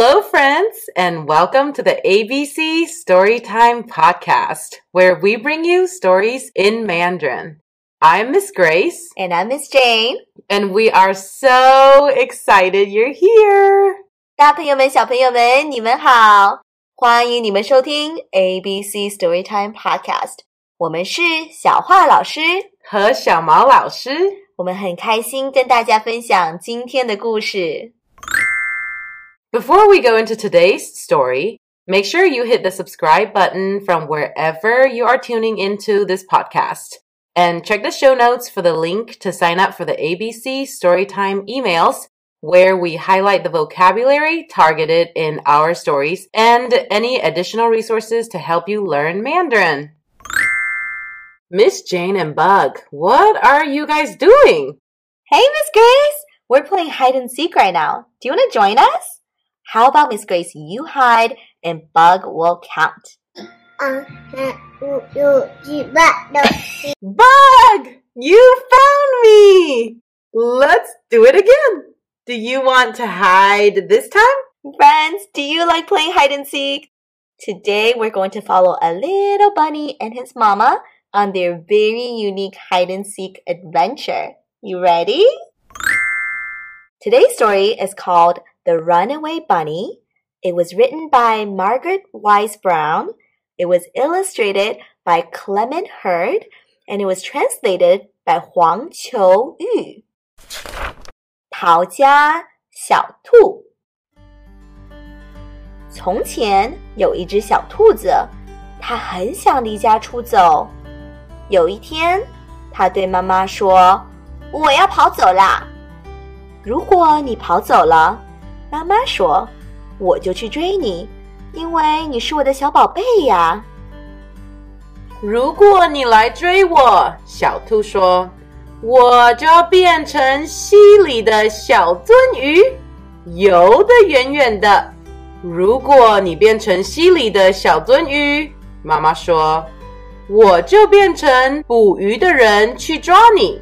Hello, friends, and welcome to the ABC Storytime Podcast, where we bring you stories in Mandarin. I'm Miss Grace. And I'm Miss Jane. And we are so excited you're here. 大朋友们、小朋友们，你们好！欢迎你们收听 ABC Storytime Podcast。我们是小画老师和小毛老师。我们很开心跟大家分享今天的故事。 Before we go into today's story, make sure you hit the subscribe button from wherever you are tuning into this podcast. And check the show notes for the link to sign up for the ABC Storytime emails, where we highlight the vocabulary targeted in our stories and any additional resources to help you learn Mandarin. Miss Jane and Bug, what are you guys doing? Hey, Miss Grace! We're playing hide and seek right now. Do you want to join us? How about Miss Grace? You hide and Bug will count. Uh, Bug, you found me! Let's do it again. Do you want to hide this time? Friends, do you like playing hide and seek? Today we're going to follow a little bunny and his mama on their very unique hide and seek adventure. You ready? Today's story is called The Runaway Bunny. It was written by Margaret Wise Brown. It was illustrated by Clement Hurd and it was translated by Huang Qiu Yu. 逃家小兔。从前有一只小兔子，它很想离家出走。有一天，他对妈妈说：“我要跑走啦！如果你跑走了， 妈妈说我就去追你，因为你是我的小宝贝呀。如果你来追我，小兔说，我就要变成溪里的小鳟鱼，游得远远的。如果你变成溪里的小鳟鱼，妈妈说。”我就变成捕鱼的人去抓你。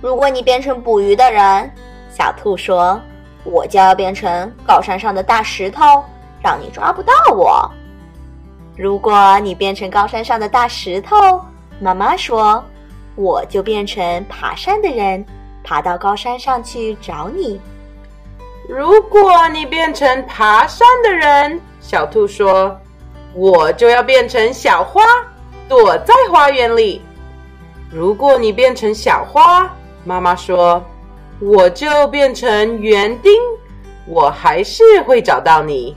如果你变成捕鱼的人，小兔说，我就要变成高山上的大石头，让你抓不到我。如果你变成高山上的大石头，妈妈说，我就变成爬山的人，爬到高山上去找你。如果你变成爬山的人，小兔说，我就要变成小花。躲在花园里。如果你变成小花，妈妈说，我就变成园丁，我还是会找到你。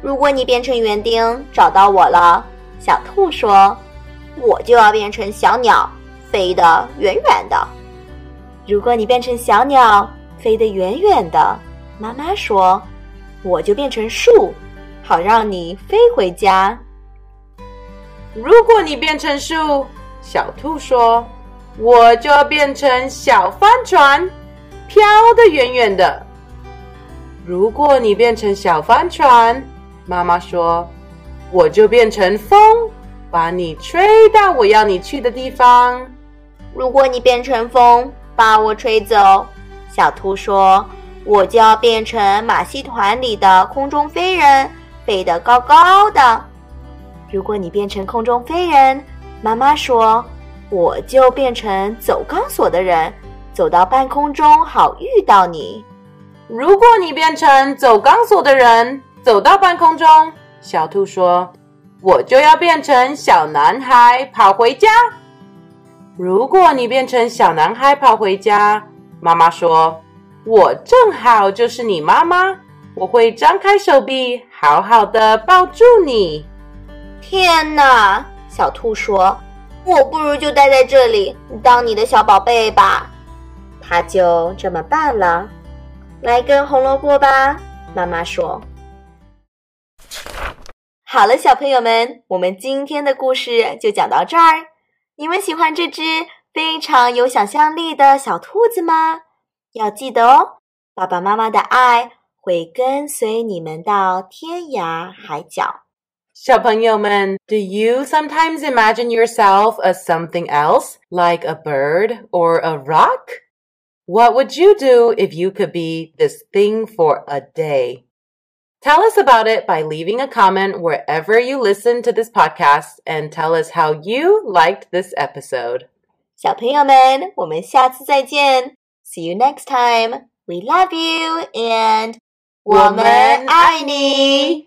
如果你变成园丁找到我了，小兔说，我就要变成小鸟，飞得远远的。如果你变成小鸟，飞得远远的，妈妈说，我就变成树，好让你飞回家。如果你变成树，小兔说：“我就要变成小帆船，飘得远远的。”如果你变成小帆船，妈妈说：“我就变成风，把你吹到我要你去的地方。”如果你变成风，把我吹走，小兔说：“我就要变成马戏团里的空中飞人，飞得高高的。”如果你变成空中飞人，妈妈说，我就变成走钢索的人，走到半空中好遇到你。如果你变成走钢索的人，走到半空中，小兔说，我就要变成小男孩跑回家。如果你变成小男孩跑回家，妈妈说，我正好就是你妈妈，我会张开手臂，好好的抱住你。天哪！小兔说：“我不如就待在这里，当你的小宝贝吧。”他就这么办了。来根红萝卜吧，妈妈说。好了，小朋友们，我们今天的故事就讲到这儿。你们喜欢这只非常有想象力的小兔子吗？要记得哦，爸爸妈妈的爱会跟随你们到天涯海角。小朋友们, do you sometimes imagine yourself as something else, like a bird or a rock? What would you do if you could be this thing for a day? Tell us about it by leaving a comment wherever you listen to this podcast and tell us how you liked this episode. 小朋友们，我们下次再见。See you next time. We love you and 我们爱你。